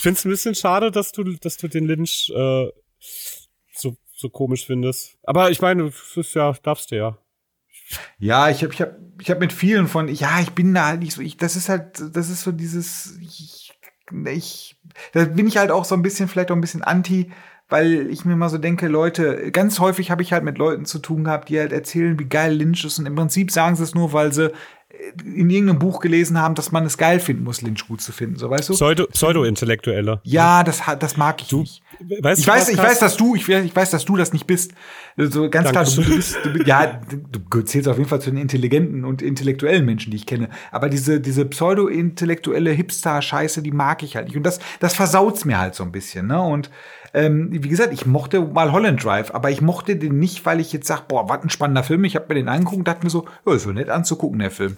Ich finde es ein bisschen schade, dass du, dass du den Lynch äh, so, so komisch findest. Aber ich meine, ist ja, darfst du ja. Ja, ich habe ich hab, ich hab mit vielen von, ja, ich bin da halt nicht so, ich, das ist halt, das ist so dieses, ich, ich, da bin ich halt auch so ein bisschen, vielleicht auch ein bisschen anti, weil ich mir mal so denke, Leute, ganz häufig habe ich halt mit Leuten zu tun gehabt, die halt erzählen, wie geil Lynch ist und im Prinzip sagen sie es nur, weil sie in irgendeinem Buch gelesen haben, dass man es geil finden muss, Lynch gut zu finden, so weißt du? Pseudo, Pseudo-Intellektuelle. Ja, das das mag ich du, nicht. Weißt ich weiß, ich weiß, dass du, ich, ich weiß, dass du das nicht bist. So ganz Danke. klar, du, bist, du bist, ja, du zählst auf jeden Fall zu den intelligenten und intellektuellen Menschen, die ich kenne. Aber diese, diese pseudo-intellektuelle Hipster-Scheiße, die mag ich halt nicht. Und das, das versaut's mir halt so ein bisschen, ne? Und ähm, wie gesagt, ich mochte mal Holland Drive, aber ich mochte den nicht, weil ich jetzt sag, boah, was ein spannender Film. Ich habe mir den angeguckt und dachte mir so, ja, ist so nett anzugucken, der Film.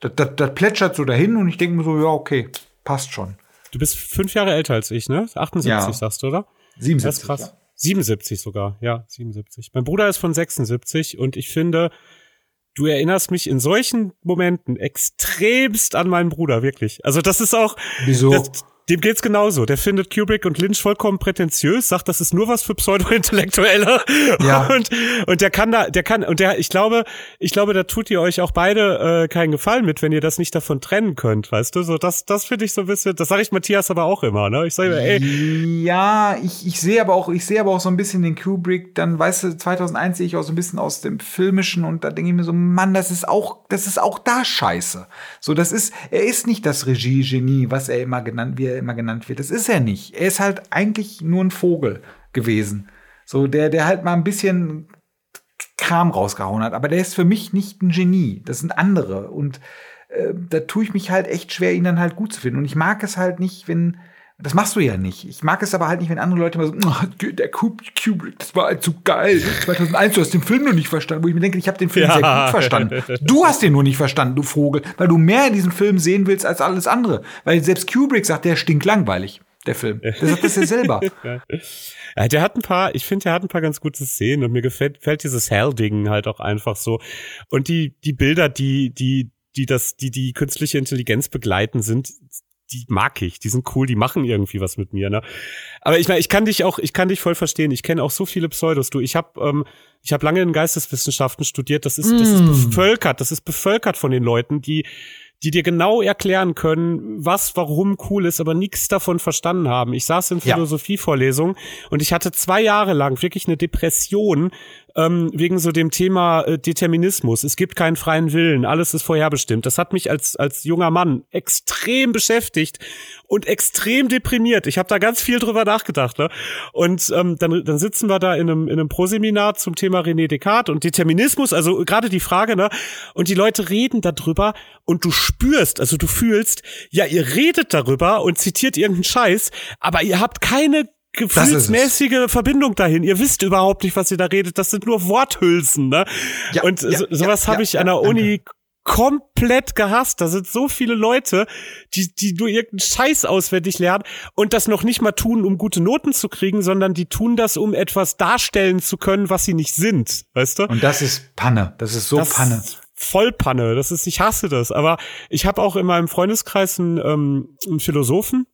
Das, das, das plätschert so dahin und ich denke mir so, ja, okay, passt schon. Du bist fünf Jahre älter als ich, ne? 78 ja. sagst du, oder? 77. Das ist krass. Ja. 77 sogar, ja, 77. Mein Bruder ist von 76 und ich finde, du erinnerst mich in solchen Momenten extremst an meinen Bruder, wirklich. Also das ist auch. Wieso? Das, dem geht's genauso. Der findet Kubrick und Lynch vollkommen prätentiös, sagt, das ist nur was für Pseudo-Intellektuelle. Ja. Und, und der kann da, der kann, und der, ich glaube, ich glaube, da tut ihr euch auch beide äh, keinen Gefallen mit, wenn ihr das nicht davon trennen könnt, weißt du? So, das, das finde ich so ein bisschen, das sage ich Matthias aber auch immer, ne? Ich sage ey. Ja, ich, ich sehe aber auch, ich sehe aber auch so ein bisschen den Kubrick, dann weißt du, 2001 sehe ich auch so ein bisschen aus dem Filmischen und da denke ich mir so, Mann, das ist auch, das ist auch da scheiße. So, das ist, er ist nicht das Regie-Genie, was er immer genannt wird immer genannt wird. Das ist er nicht. Er ist halt eigentlich nur ein Vogel gewesen. So, der, der halt mal ein bisschen Kram rausgehauen hat. Aber der ist für mich nicht ein Genie. Das sind andere. Und äh, da tue ich mich halt echt schwer, ihn dann halt gut zu finden. Und ich mag es halt nicht, wenn das machst du ja nicht. Ich mag es aber halt nicht, wenn andere Leute mal so, oh, der Kubrick, das war halt so geil. 2001, du hast den Film noch nicht verstanden. Wo ich mir denke, ich habe den Film ja. sehr gut verstanden. Du hast den nur nicht verstanden, du Vogel, weil du mehr in diesem Film sehen willst als alles andere. Weil selbst Kubrick sagt, der stinkt langweilig, der Film. Der sagt das ja selber. Ja, der hat ein paar, ich finde, der hat ein paar ganz gute Szenen und mir gefällt, gefällt dieses Hell-Ding halt auch einfach so. Und die, die Bilder, die, die, die das, die die künstliche Intelligenz begleiten, sind die mag ich, die sind cool, die machen irgendwie was mit mir, ne? Aber ich meine, ich kann dich auch, ich kann dich voll verstehen. Ich kenne auch so viele Pseudos. Du, ich habe, ähm, ich habe lange in Geisteswissenschaften studiert. Das ist, mm. das ist mm. bevölkert, das ist bevölkert von den Leuten, die die dir genau erklären können, was warum cool ist, aber nichts davon verstanden haben. Ich saß in Philosophievorlesungen und ich hatte zwei Jahre lang wirklich eine Depression, ähm, wegen so dem Thema äh, Determinismus. Es gibt keinen freien Willen, alles ist vorherbestimmt. Das hat mich als, als junger Mann extrem beschäftigt und extrem deprimiert. Ich habe da ganz viel drüber nachgedacht. Ne? Und ähm, dann, dann sitzen wir da in einem, in einem Proseminar zum Thema René Descartes und Determinismus, also gerade die Frage, ne? Und die Leute reden darüber und du spürst, also du fühlst, ja, ihr redet darüber und zitiert irgendeinen Scheiß, aber ihr habt keine gefühlsmäßige Verbindung dahin. Ihr wisst überhaupt nicht, was ihr da redet. Das sind nur Worthülsen, ne? Ja, und ja, so, sowas ja, habe ich an der Uni danke. komplett gehasst. Da sind so viele Leute, die, die nur irgendeinen Scheiß auswendig lernen und das noch nicht mal tun, um gute Noten zu kriegen, sondern die tun das, um etwas darstellen zu können, was sie nicht sind. Weißt du? Und das ist Panne. Das ist so das Panne. Vollpanne. Das ist, ich hasse das. Aber ich habe auch in meinem Freundeskreis einen, ähm, einen Philosophen,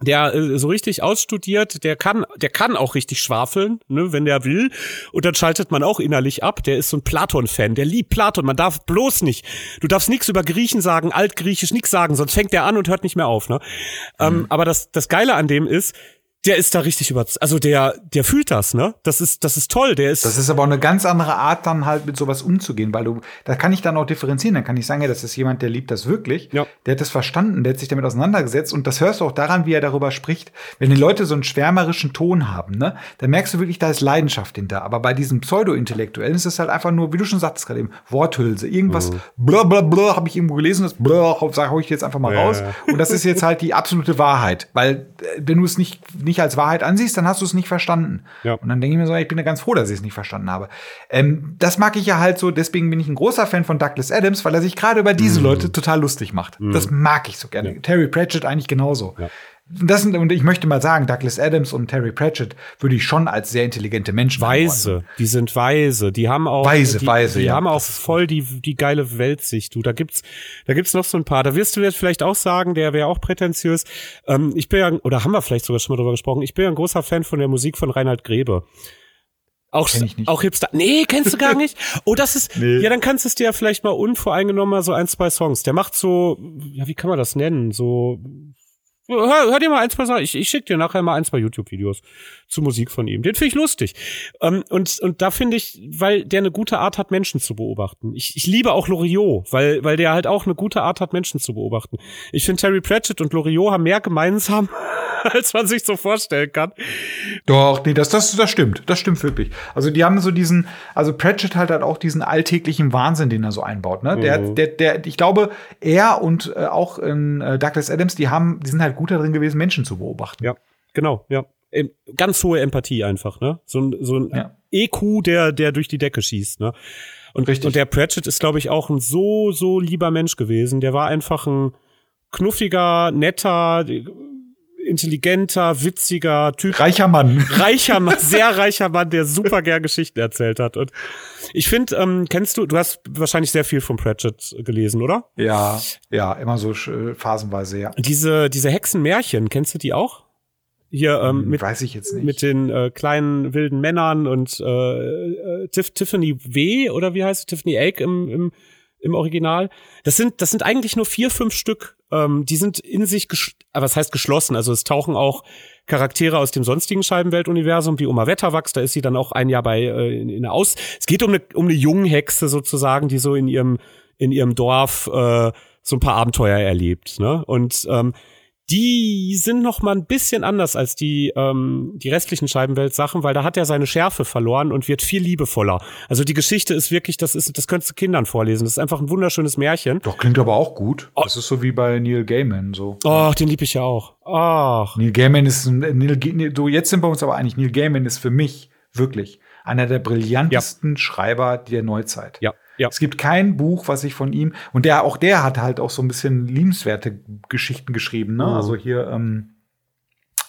der äh, so richtig ausstudiert, der kann, der kann auch richtig schwafeln, ne, wenn der will. Und dann schaltet man auch innerlich ab. Der ist so ein Platon-Fan, der liebt Platon. Man darf bloß nicht, du darfst nichts über Griechen sagen, Altgriechisch nichts sagen, sonst fängt der an und hört nicht mehr auf. Ne? Ähm, mhm. Ähm, aber das, das Geile an dem ist, der ist da richtig über, also der, der fühlt das, ne? Das ist, das ist toll. Der ist. Das ist aber auch eine ganz andere Art, dann halt mit sowas umzugehen, weil du, da kann ich dann auch differenzieren. Dann kann ich sagen, ja, das ist jemand, der liebt das wirklich. Ja. Der hat das verstanden, der hat sich damit auseinandergesetzt und das hörst du auch daran, wie er darüber spricht. Wenn die Leute so einen schwärmerischen Ton haben, ne, dann merkst du wirklich, da ist Leidenschaft hinter. Aber bei diesem Pseudo-Intellektuellen ist es halt einfach nur, wie du schon sagtest gerade eben, Worthülse. Irgendwas, mhm. bla, bla, bla, habe ich irgendwo gelesen, das bla, sag hau ich jetzt einfach mal ja, raus. Und das ist jetzt halt die absolute Wahrheit. Weil, äh, wenn du es nicht, nicht als Wahrheit ansiehst, dann hast du es nicht verstanden. Ja. Und dann denke ich mir so, ich bin ja ganz froh, dass ich es nicht verstanden habe. Ähm, das mag ich ja halt so, deswegen bin ich ein großer Fan von Douglas Adams, weil er sich gerade über diese mm. Leute total lustig macht. Mm. Das mag ich so gerne. Ja. Terry Pratchett eigentlich genauso. Ja. Das sind, und ich möchte mal sagen, Douglas Adams und Terry Pratchett würde ich schon als sehr intelligente Menschen Weise, anordnen. die sind weise, die haben auch Weise, die, weise, die ja, haben auch voll die die geile Weltsicht. Du, da gibt's da gibt's noch so ein paar. Da wirst du jetzt vielleicht auch sagen, der wäre auch prätentiös. Ähm, ich bin ja oder haben wir vielleicht sogar schon mal drüber gesprochen. Ich bin ja ein großer Fan von der Musik von Reinhard Grebe. Auch, auch Hipster. Nee, kennst du gar nicht? Oh, das ist, Nee. ja, dann kannst du es dir ja vielleicht mal unvoreingenommen mal so ein, zwei Songs. Der macht so, ja, wie kann man das nennen? So, hör, hör dir mal ein, zwei. Ich, ich schick dir nachher mal ein, zwei YouTube-Videos zu Musik von ihm. Den finde ich lustig. Ähm, und, und da finde ich, weil der eine gute Art hat, Menschen zu beobachten. Ich, ich liebe auch Loriot, weil, weil der halt auch eine gute Art hat, Menschen zu beobachten. Ich finde, Terry Pratchett und Loriot haben mehr gemeinsam, als man sich so vorstellen kann. Doch, nee, das, das, das stimmt. Das stimmt wirklich. Also die haben so diesen, also Pratchett halt halt auch diesen alltäglichen Wahnsinn, den er so einbaut. Ne? Der, Mhm. der, der, ich glaube, er und äh, auch in, äh, Douglas Adams, die haben, die sind halt gut darin gewesen, Menschen zu beobachten. Ja, genau, ja. Ganz hohe Empathie einfach, ne? So ein, so ein Ja. EQ, der, der durch die Decke schießt, ne? Und, Richtig. und der Pratchett ist, glaube ich, auch ein so, so lieber Mensch gewesen. Der war einfach ein knuffiger, netter, intelligenter, witziger Typ. Reicher Mann. Reicher Mann, sehr reicher Mann, der super gern Geschichten erzählt hat. Und ich finde, ähm, kennst du, du hast wahrscheinlich sehr viel von Pratchett gelesen, oder? ja, ja, immer so äh, phasenweise, ja. Diese, diese Hexenmärchen, kennst du die auch? Hier, ähm, mit, Weiß ich jetzt nicht. mit den äh, kleinen wilden Männern und äh, äh, Tiff, Tiffany W. oder wie heißt es? Tiffany Egg im, im, im Original. Das sind, das sind eigentlich nur vier, fünf Stück. Ähm, die sind in sich, aber was heißt geschlossen? Also es tauchen auch Charaktere aus dem sonstigen Scheibenweltuniversum, wie Oma Wetterwachs, da ist sie dann auch ein Jahr bei äh, in, in der Aus. Es geht um eine, um eine Junghexe sozusagen, die so in ihrem, in ihrem Dorf äh, so ein paar Abenteuer erlebt. Ne? Und ähm, die sind noch mal ein bisschen anders als die ähm, die restlichen Scheibenwelt-Sachen, weil da hat er seine Schärfe verloren und wird viel liebevoller. Also die Geschichte ist wirklich, das ist, das könntest du Kindern vorlesen. Das ist einfach ein wunderschönes Märchen. Doch, klingt aber auch gut. Das ist so wie bei Neil Gaiman, so. Oh, den lieb ich ja auch. Ach, Neil Gaiman ist ein, Neil, Ga- du, jetzt sind wir uns aber einig, Neil Gaiman ist für mich wirklich einer der brillantesten Schreiber der Neuzeit. ja, ja. Es gibt kein Buch, was ich von ihm und der auch der hat halt auch so ein bisschen liebenswerte Geschichten geschrieben, ne? Mhm. Also hier ähm,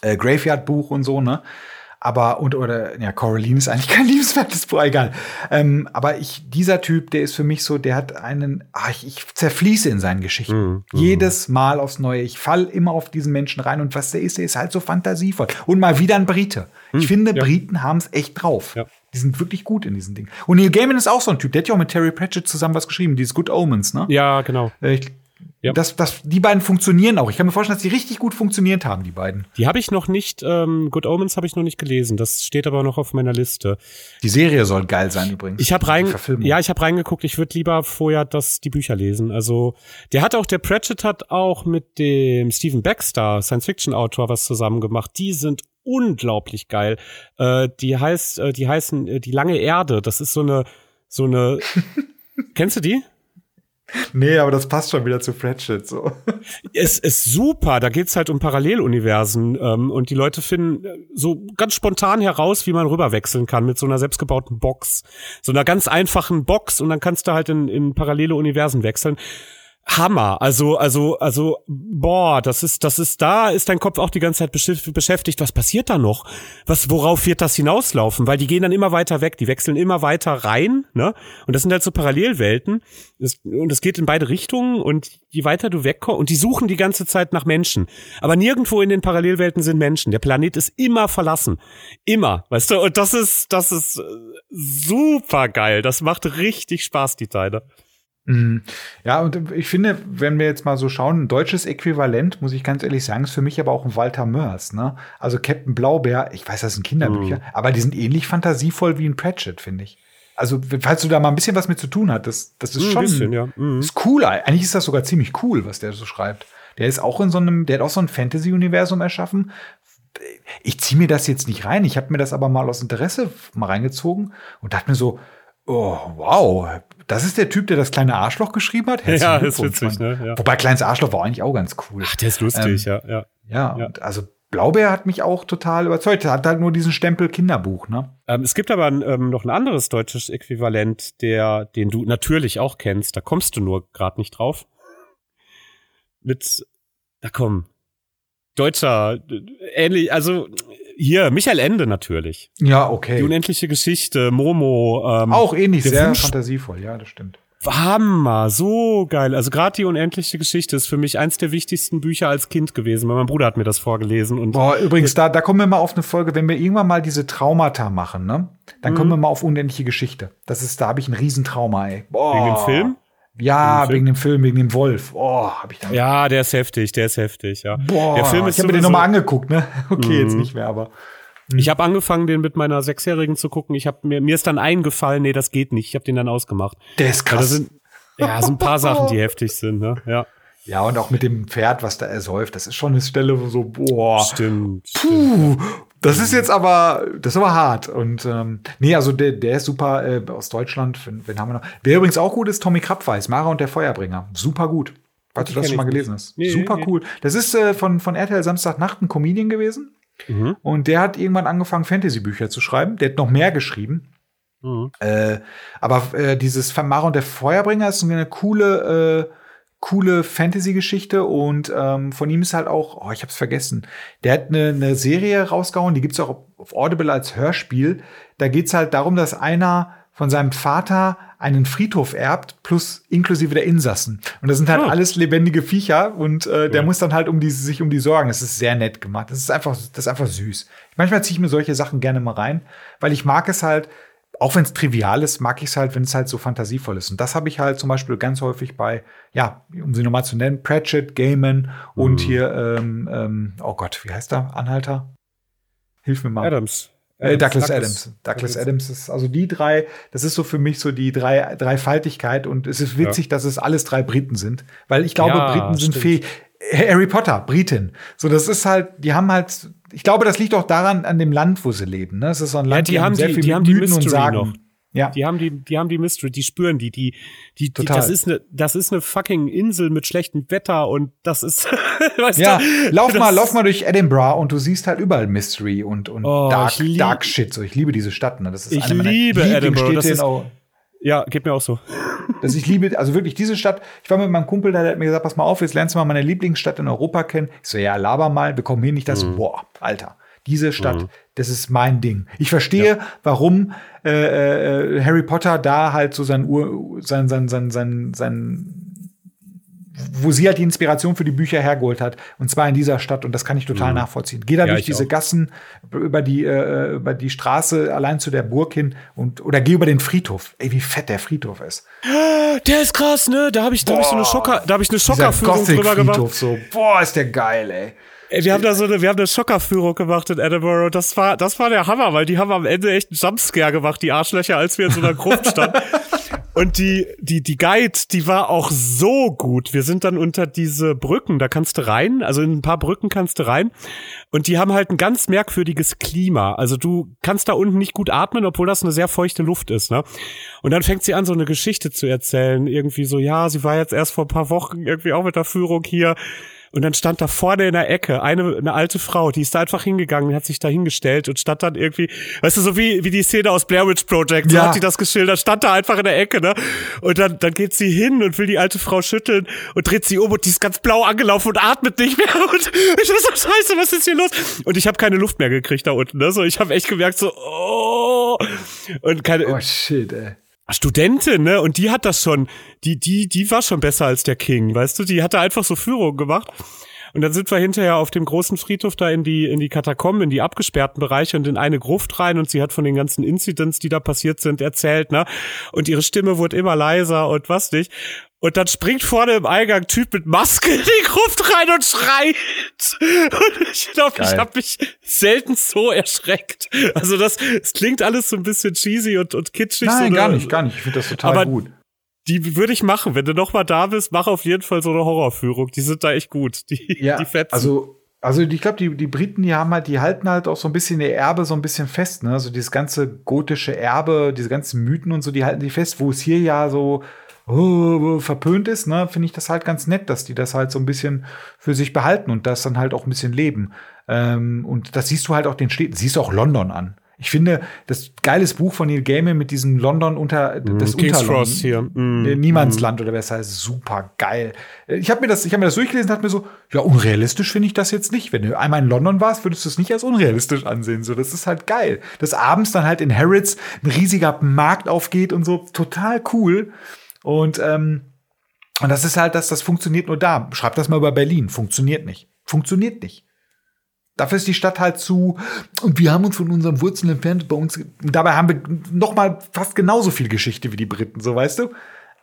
äh, Graveyard Buch und so, ne? Aber und oder ja, Coraline ist eigentlich kein liebenswertes Buch, egal. Ähm, aber ich dieser Typ, der ist für mich so, der hat einen, ah, ich, ich zerfließe in seinen Geschichten. Mhm. Jedes Mal aufs Neue. Ich fall immer auf diesen Menschen rein und was der ist, der ist halt so fantasievoll. Und mal wieder ein Brite. Ich finde, Hm, ja. Briten haben es echt drauf. Ja. Die sind wirklich gut in diesen Dingen. Und Neil Gaiman ist auch so ein Typ. Der hat ja auch mit Terry Pratchett zusammen was geschrieben, dieses Good Omens, ne? Ja, genau. Äh, Ich, Ja. das, das, die beiden funktionieren auch. Ich kann mir vorstellen, dass die richtig gut funktioniert haben, die beiden. Die habe ich noch nicht, ähm, Good Omens habe ich noch nicht gelesen. Das steht aber noch auf meiner Liste. Die Serie soll geil sein übrigens. Ich habe rein, ja, ich habe reingeguckt. Ich würde lieber vorher das die Bücher lesen. Also der hat auch, der Pratchett hat auch mit dem Stephen Baxter, Science-Fiction-Autor, was zusammen gemacht. Die sind unglaublich geil. Äh, die heißt, äh, die heißen äh, die lange Erde. Das ist so eine, so eine. Kennst du die? Nee, aber das passt schon wieder zu Pratchett. So. Es ist super. Da geht's halt um Paralleluniversen ähm, und die Leute finden äh, so ganz spontan heraus, wie man rüberwechseln kann mit so einer selbstgebauten Box, so einer ganz einfachen Box und dann kannst du halt in, in parallele Universen wechseln. Hammer. Also, also, also, boah, das ist, das ist, da ist dein Kopf auch die ganze Zeit beschäf- beschäftigt. Was passiert da noch? Was, worauf wird das hinauslaufen? Weil die gehen dann immer weiter weg, die wechseln immer weiter rein, ne? Und das sind halt so Parallelwelten. Und es geht in beide Richtungen und je weiter du wegkommst, und die suchen die ganze Zeit nach Menschen. Aber nirgendwo in den Parallelwelten sind Menschen. Der Planet ist immer verlassen. Immer, weißt du? Und das ist, das ist äh, super geil. Das macht richtig Spaß, die Teile. Mhm. Ja, und ich finde, wenn wir jetzt mal so schauen, ein deutsches Äquivalent, muss ich ganz ehrlich sagen, ist für mich aber auch ein Walter Mörs. Ne? Also Captain Blaubeer, ich weiß, das sind Kinderbücher, Mhm. aber die sind ähnlich fantasievoll wie ein Pratchett, finde ich. Also, falls du da mal ein bisschen was mit zu tun hattest, das ist Ein schon bisschen, ja. Mhm. ist cool. Eigentlich ist das sogar ziemlich cool, was der so schreibt. Der ist auch in so einem, der hat auch so ein Fantasy-Universum erschaffen. Ich ziehe mir das jetzt nicht rein. Ich habe mir das aber mal aus Interesse mal reingezogen und dachte mir so, oh, wow, das ist der Typ, der das kleine Arschloch geschrieben hat. Herzlichen Ja, ist witzig, ne? Ja. Wobei kleines Arschloch war eigentlich auch ganz cool. Ach, der ist lustig, ja, ja. ja, ja. Also Blaubeer hat mich auch total überzeugt. Er hat halt nur diesen Stempel Kinderbuch, ne? Ähm, es gibt aber ähm, noch ein anderes deutsches Äquivalent, der, den du natürlich auch kennst. Da kommst du nur gerade nicht drauf. Mit, da komm. deutscher, ähnlich, also hier, Michael Ende natürlich. Ja, okay. Die unendliche Geschichte, Momo. Ähm, Auch ähnlich, sehr Wunsch fantasievoll, ja, das stimmt. Hammer, so geil. Also gerade die unendliche Geschichte ist für mich eins der wichtigsten Bücher als Kind gewesen, weil mein Bruder hat mir das vorgelesen. Und Boah, übrigens, da, da kommen wir mal auf eine Folge, wenn wir irgendwann mal diese Traumata machen, ne? Dann mhm. kommen wir mal auf unendliche Geschichte. Das ist, da habe ich ein Riesentrauma, ey. Boah. Wegen dem Film? Ja, wegen dem Film, wegen dem Wolf. Oh, hab ich da. Ja, der ist heftig, der ist heftig, ja. Boah, der Film ist ich habe mir den nochmal angeguckt, ne? Okay, mm. jetzt mhm. nicht mehr, aber. Ich habe angefangen, den mit meiner Sechsjährigen zu gucken. Ich habe mir mir ist dann eingefallen, nee, das geht nicht. Ich habe den dann ausgemacht. Der ist krass. Sind, ja, so ein paar Sachen, die heftig sind, ne? Ja. Ja, und auch mit dem Pferd, was da ersäuft, das ist schon eine Stelle, wo so, boah. Stimmt. Puh, das ist jetzt aber, das ist aber hart. Und ähm, nee, also der, der ist super äh, aus Deutschland. Wen, wen haben wir noch? Wer übrigens auch gut ist, Tommy Krabweis, Mara und der Feuerbringer. Super gut. Falls du das schon mal gelesen hast. Nee, super nee, cool. Das ist äh, von, von RTL Samstagnacht ein Comedian gewesen. Mhm. Und der hat irgendwann angefangen, Fantasy-Bücher zu schreiben. Der hat noch mehr geschrieben. Mhm. Äh, aber äh, dieses Mara und der Feuerbringer ist eine coole, äh, coole Fantasy-Geschichte und ähm, von ihm ist halt auch, oh, ich hab's vergessen, der hat eine, eine Serie rausgehauen, die gibt's auch auf Audible als Hörspiel. Da geht's halt darum, dass einer von seinem Vater einen Friedhof erbt, plus inklusive der Insassen. Und das sind halt oh. alles lebendige Viecher und äh, der ja. muss dann halt um die, sich um die sorgen. Das ist sehr nett gemacht. Das ist einfach, das ist einfach süß. Manchmal ziehe ich mir solche Sachen gerne mal rein, weil ich mag es halt, auch wenn es trivial ist, mag ich es halt, wenn es halt so fantasievoll ist. Und das habe ich halt zum Beispiel ganz häufig bei, ja, um sie nochmal zu nennen, Pratchett, Gaiman und mhm. hier, ähm, ähm, oh Gott, wie heißt der? Anhalter? Hilf mir mal. Adams. Äh, Douglas, Douglas, Adams. Douglas Adams ist also die drei, das ist so für mich so die drei Dreifaltigkeit und es ist witzig, ja. dass es alles drei Briten sind, weil ich glaube, ja, Briten sind fähig. Harry Potter, Britin. So, das ist halt, die haben halt ich glaube, das liegt auch daran, an dem Land, wo sie leben. Ne? Es ist so ein Land, ja, die haben sehr die, viel die haben die Mystery und Sagen. Noch. Ja. Die haben die, die haben die Mystery, die spüren die, die, die, die das ist eine, das ist eine fucking Insel mit schlechtem Wetter und das ist, weißt ja, du, lauf mal, lauf mal durch Edinburgh und du siehst halt überall Mystery und, und oh, Dark, Dark Shit. So, ich liebe diese Stadt, ne? Das ist ich eine liebe Edinburgh. Das ist, ja, geht mir auch so. Dass ich liebe, also wirklich diese Stadt. Ich war mit meinem Kumpel, der hat mir gesagt, pass mal auf, jetzt lernst du mal meine Lieblingsstadt in Europa kennen. Ich so, ja, laber mal, wir kommen hier nicht das, mhm. boah, Alter. Diese Stadt, mhm. das ist mein Ding. Ich verstehe, ja. warum äh, äh, Harry Potter da halt so sein Ur, sein, sein, sein, sein, sein wo sie halt die Inspiration für die Bücher hergeholt hat. Und zwar in dieser Stadt. Und das kann ich total mhm. nachvollziehen. Geh da ja, durch diese auch. Gassen, über die, äh, über die Straße allein zu der Burg hin und oder geh über den Friedhof. Ey, wie fett der Friedhof ist. Der ist krass, ne? Da habe ich, da hab ich so eine Schocker, da habe ich eine Schockerführung drüber gemacht. So, boah, ist der geil, ey. Ey, wir haben da so eine, wir haben eine Schockerführung gemacht in Edinburgh. Das war, das war der Hammer, weil die haben am Ende echt einen Jumpscare gemacht, die Arschlöcher, als wir in so einer Gruppe standen. Und die, die, die Guide, die war auch so gut. Wir sind dann unter diese Brücken, da kannst du rein, also in ein paar Brücken kannst du rein. Und die haben halt ein ganz merkwürdiges Klima. Also du kannst da unten nicht gut atmen, obwohl das eine sehr feuchte Luft ist, ne? Und dann fängt sie an, so eine Geschichte zu erzählen. Irgendwie so, ja, sie war jetzt erst vor ein paar Wochen irgendwie auch mit der Führung hier und dann stand da vorne in der Ecke eine, eine alte Frau, die ist da einfach hingegangen, hat sich da hingestellt und stand dann irgendwie, weißt du, so wie, wie die Szene aus Blair Witch Project, so ja. hat sie das geschildert, stand da einfach in der Ecke, ne? Und dann, dann geht sie hin und will die alte Frau schütteln und dreht sie um und die ist ganz blau angelaufen und atmet nicht mehr. Und ich so, scheiße, was ist hier los? Und ich habe keine Luft mehr gekriegt da unten, ne? So, ich habe echt gemerkt, so, oh. Und keine. Oh shit, ey. Studentin, ne? Und die hat das schon, die, die, die war schon besser als der King, weißt du? Die hatte einfach so Führung gemacht. Und dann sind wir hinterher auf dem großen Friedhof da in die, in die Katakomben, in die abgesperrten Bereiche und in eine Gruft rein und sie hat von den ganzen Incidents, die da passiert sind, erzählt, ne? Und ihre Stimme wurde immer leiser und was nicht. Und dann springt vorne im Eingang Typ mit Maske in die Gruft rein und schreit. Und ich glaube, ich habe mich selten so erschreckt. Also das, es klingt alles so ein bisschen cheesy und, und kitschig. Nein, so gar nicht, gar nicht. Ich finde das total aber gut. Die würde ich machen. Wenn du noch mal da bist, mach auf jeden Fall so eine Horrorführung. Die sind da echt gut. Die, ja, die fetzen. Also also ich glaube, die, die Briten, die haben halt, die halten halt auch so ein bisschen ihr Erbe so ein bisschen fest, ne? Also dieses ganze gotische Erbe, diese ganzen Mythen und so, die halten die fest, wo es hier ja so oh, verpönt ist, ne, finde ich das halt ganz nett, dass die das halt so ein bisschen für sich behalten und das dann halt auch ein bisschen leben. Ähm, und das siehst du halt auch den Städten, siehst du auch London an. Ich finde, das geiles Buch von Neil Gaiman mit diesem London unter Mm, das King's. Cross hier. Mm, Niemandsland oder was heißt, super geil. Ich habe mir das, ich habe mir das durchgelesen, und dachte mir so, ja, unrealistisch finde ich das jetzt nicht. Wenn du einmal in London warst, würdest du es nicht als unrealistisch ansehen. So, das ist halt geil. Dass abends dann halt in Harrods ein riesiger Markt aufgeht und so, total cool. Und ähm, und das ist halt, dass das funktioniert nur da. Schreib das mal über Berlin. Funktioniert nicht. Funktioniert nicht. Dafür ist die Stadt halt zu, und wir haben uns von unseren Wurzeln entfernt. Bei uns, dabei haben wir noch mal fast genauso viel Geschichte wie die Briten, so weißt du.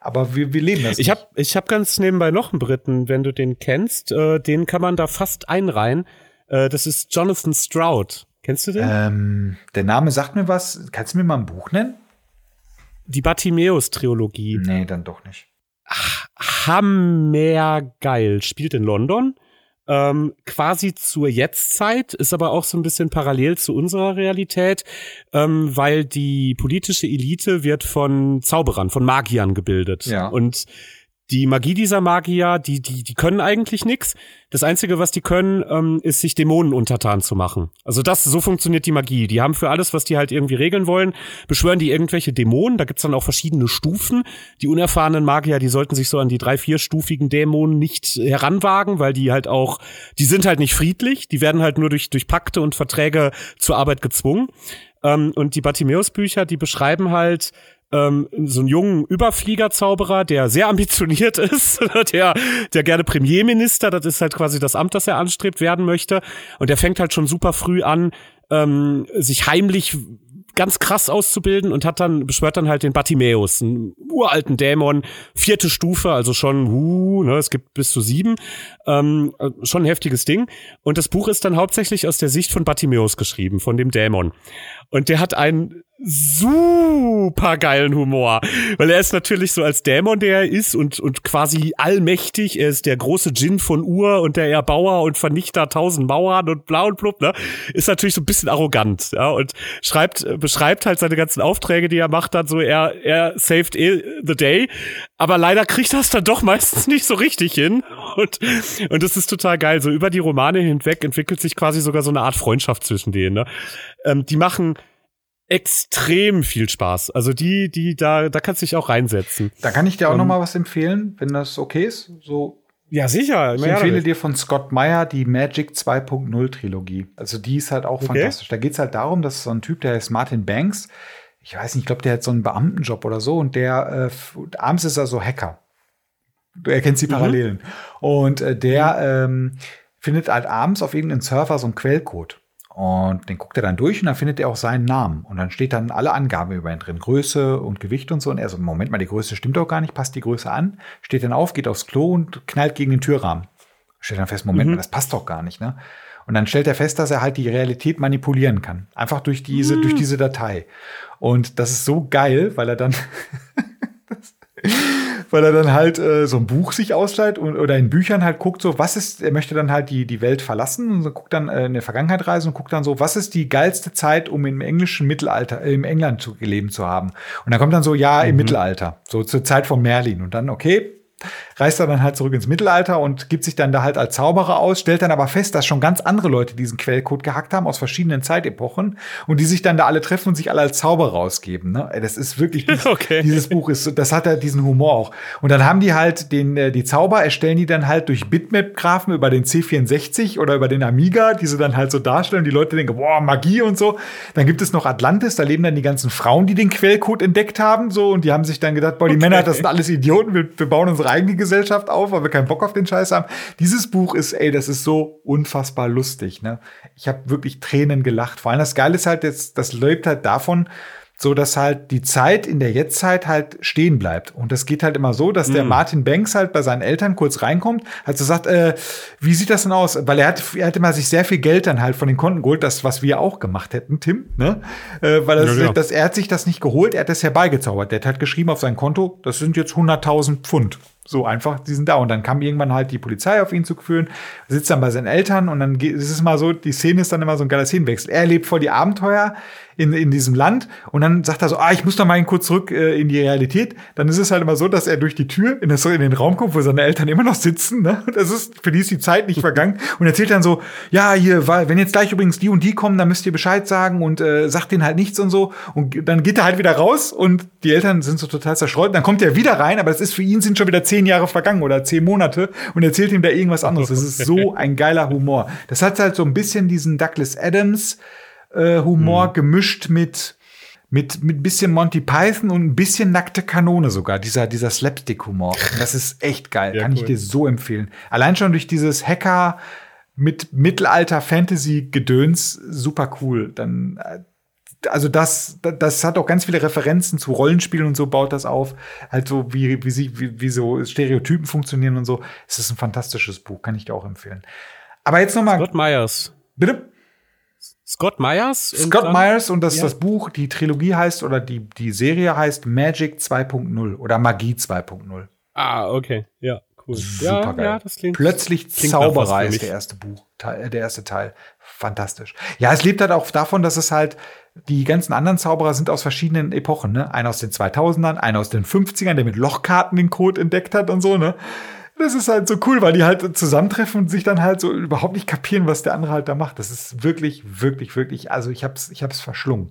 Aber wir, wir leben das. Ich habe ich hab ganz nebenbei noch einen Briten, wenn du den kennst. Äh, den kann man da fast einreihen. Äh, das ist Jonathan Stroud. Kennst du den? ähm, der Name sagt mir was. Kannst du mir mal ein Buch nennen? Die Bartimeus-Trilogie. Nee, dann doch nicht. Hammergeil. Spielt in London. Ähm, quasi zur Jetztzeit, ist aber auch so ein bisschen parallel zu unserer Realität, ähm, weil die politische Elite wird von Zauberern, von Magiern gebildet. Ja. Und die Magie dieser Magier, die, die, die können eigentlich nix. Das Einzige, was die können, ähm, ist sich Dämonen untertan zu machen. Also das, so funktioniert die Magie. Die haben für alles, was die halt irgendwie regeln wollen, beschwören die irgendwelche Dämonen. Da gibt's dann auch verschiedene Stufen. Die unerfahrenen Magier, die sollten sich so an die drei, vierstufigen Dämonen nicht heranwagen, weil die halt auch, die sind halt nicht friedlich. Die werden halt nur durch, durch Pakte und Verträge zur Arbeit gezwungen. Ähm, und die Bartimeus-Bücher, die beschreiben halt, ähm, so einen jungen Überfliegerzauberer, der sehr ambitioniert ist, der, der gerne Premierminister, das ist halt quasi das Amt, das er anstrebt, werden möchte. Und der fängt halt schon super früh an, ähm, sich heimlich ganz krass auszubilden und hat dann, beschwört dann halt den Bartimäus, einen uralten Dämon, vierte Stufe, also schon, uh, ne, es gibt bis zu sieben, ähm, äh, schon ein heftiges Ding. Und das Buch ist dann hauptsächlich aus der Sicht von Bartimäus geschrieben, von dem Dämon. Und der hat einen super geilen Humor, weil er ist natürlich so als Dämon, der er ist und, und quasi allmächtig. Er ist der große Djinn von Ur und der Erbauer und Vernichter tausend Mauern und blau und blub, ne? Ist natürlich so ein bisschen arrogant, ja, und schreibt, beschreibt halt seine ganzen Aufträge, die er macht, dann so, er, er saved eh the day. Aber leider kriegt das dann doch meistens nicht so richtig hin. Und, und das ist total geil. So über die Romane hinweg entwickelt sich quasi sogar so eine Art Freundschaft zwischen denen, ne? Ähm, die machen extrem viel Spaß. Also die, die, da, da kannst du dich auch reinsetzen. Da kann ich dir auch Ähm, noch mal was empfehlen, wenn das okay ist. So, Ja, sicher. ich empfehle dir von Scott Meyer die Magic 2.0 Trilogie. Also die ist halt auch Okay. fantastisch. Da geht's halt darum, dass so ein Typ, der heißt Martin Banks, ich weiß nicht, ich glaube, der hat so einen Beamtenjob oder so und der äh, abends ist er so Hacker. Du erkennst die Parallelen. Und äh, der ähm, findet halt abends auf irgendeinem Server so einen Quellcode. Und den guckt er dann durch und dann findet er auch seinen Namen. Und dann steht dann alle Angaben über ihn drin. Größe und Gewicht und so. Und er so, Moment mal, die Größe stimmt doch gar nicht, passt die Größe an. Steht dann auf, geht aufs Klo und knallt gegen den Türrahmen. Stellt dann fest, Moment mal, das passt doch gar nicht, ne? Und dann stellt er fest, dass er halt die Realität manipulieren kann. Einfach durch diese, durch diese Datei. Und das ist so geil, weil er dann, weil er dann halt äh, so ein Buch sich ausleiht und, oder in Büchern halt guckt, so, was ist, er möchte dann halt die, die Welt verlassen und so guckt dann äh, in der Vergangenheit reisen und guckt dann so, was ist die geilste Zeit, um im englischen Mittelalter, äh, im England zu leben zu haben. Und dann kommt dann so, ja, im Mittelalter, so zur Zeit von Merlin. Und dann, okay, reist er dann halt zurück ins Mittelalter und gibt sich dann da halt als Zauberer aus, stellt dann aber fest, dass schon ganz andere Leute diesen Quellcode gehackt haben aus verschiedenen Zeitepochen und die sich dann da alle treffen und sich alle als Zauberer ausgeben. Ne? Das ist wirklich, dieses, Okay. dieses Buch ist, das hat ja diesen Humor auch. Und dann haben die halt den, äh, die Zauber erstellen die dann halt durch Bitmap-Graphen über den C64 oder über den Amiga, die sie dann halt so darstellen. Die Leute denken, boah, Magie und so. Dann gibt es noch Atlantis, da leben dann die ganzen Frauen, die den Quellcode entdeckt haben, so, und die haben sich dann gedacht, boah, die Männer, das sind alles Idioten, wir, wir bauen unsere eigene Gesellschaft auf, weil wir keinen Bock auf den Scheiß haben. Dieses Buch ist, ey, das ist so unfassbar lustig, ne? Ich habe wirklich Tränen gelacht. Vor allem das Geile ist halt, jetzt, das lebt halt davon, so dass halt die Zeit in der Jetztzeit halt stehen bleibt. Und das geht halt immer so, dass der Martin Banks halt bei seinen Eltern kurz reinkommt, halt so sagt, äh, wie sieht das denn aus? Weil er hat, er hat immer sich sehr viel Geld dann halt von den Konten geholt, das, was wir auch gemacht hätten, Tim, ne? Äh, weil das, Ja, ja. das, er hat sich das nicht geholt, er hat das herbeigezaubert. Der hat halt geschrieben auf sein Konto, das sind jetzt 100.000 Pfund. So einfach, die sind da. Und dann kam irgendwann halt die Polizei auf ihn zu führen, sitzt dann bei seinen Eltern und dann geht, es ist mal so, die Szene ist dann immer so ein geiler Szenenwechsel. Er lebt voll die Abenteuer in, in diesem Land und dann sagt er so, ah, ich muss doch mal kurz zurück äh, in die Realität. Dann ist es halt immer so, dass er durch die Tür in, das, in den Raum kommt, wo seine Eltern immer noch sitzen. Ne? Das ist, für die ist die Zeit nicht vergangen. Und erzählt dann so, ja, hier, weil, wenn jetzt gleich übrigens die und die kommen, dann müsst ihr Bescheid sagen und äh, sagt denen halt nichts und so. Und dann geht er halt wieder raus und die Eltern sind so total zerstreut. Dann kommt er wieder rein, aber es ist für ihn sind schon wieder zehn Jahre vergangen oder zehn Monate und erzählt ihm da irgendwas anderes. Das ist so ein geiler Humor. Das hat halt so ein bisschen diesen Douglas Adams äh, Humor mhm. gemischt mit mit mit bisschen Monty Python und ein bisschen nackte Kanone sogar dieser dieser Slapstick Humor. Das ist echt geil, ja, kann cool. ich dir so empfehlen. Allein schon durch dieses Hacker mit Mittelalter Fantasy Gedöns super cool. Dann äh, also das, das hat auch ganz viele Referenzen zu Rollenspielen und so baut das auf. Halt so, wie, wie, sie, wie, wie so Stereotypen funktionieren und so. Es ist ein fantastisches Buch, kann ich dir auch empfehlen. Aber jetzt noch mal. Scott Myers. Bitte? Scott Myers? Scott Myers und das, ja. das Buch, die Trilogie heißt oder die, die Serie heißt Magic 2.0 oder Magie 2.0. Ah, okay. Ja, cool. Super ja, geil. Ja, das klingt, Plötzlich klingt Zauberer ist der erste Buch, der erste Teil. Fantastisch. Ja, es lebt halt auch davon, dass es halt die ganzen anderen Zauberer sind aus verschiedenen Epochen, ne? Einer aus den 2000ern, einer aus den 50ern, der mit Lochkarten den Code entdeckt hat und so, ne? Das ist halt so cool, weil die halt zusammentreffen und sich dann halt so überhaupt nicht kapieren, was der andere halt da macht. Das ist wirklich, wirklich, wirklich, also ich hab's, ich hab's verschlungen.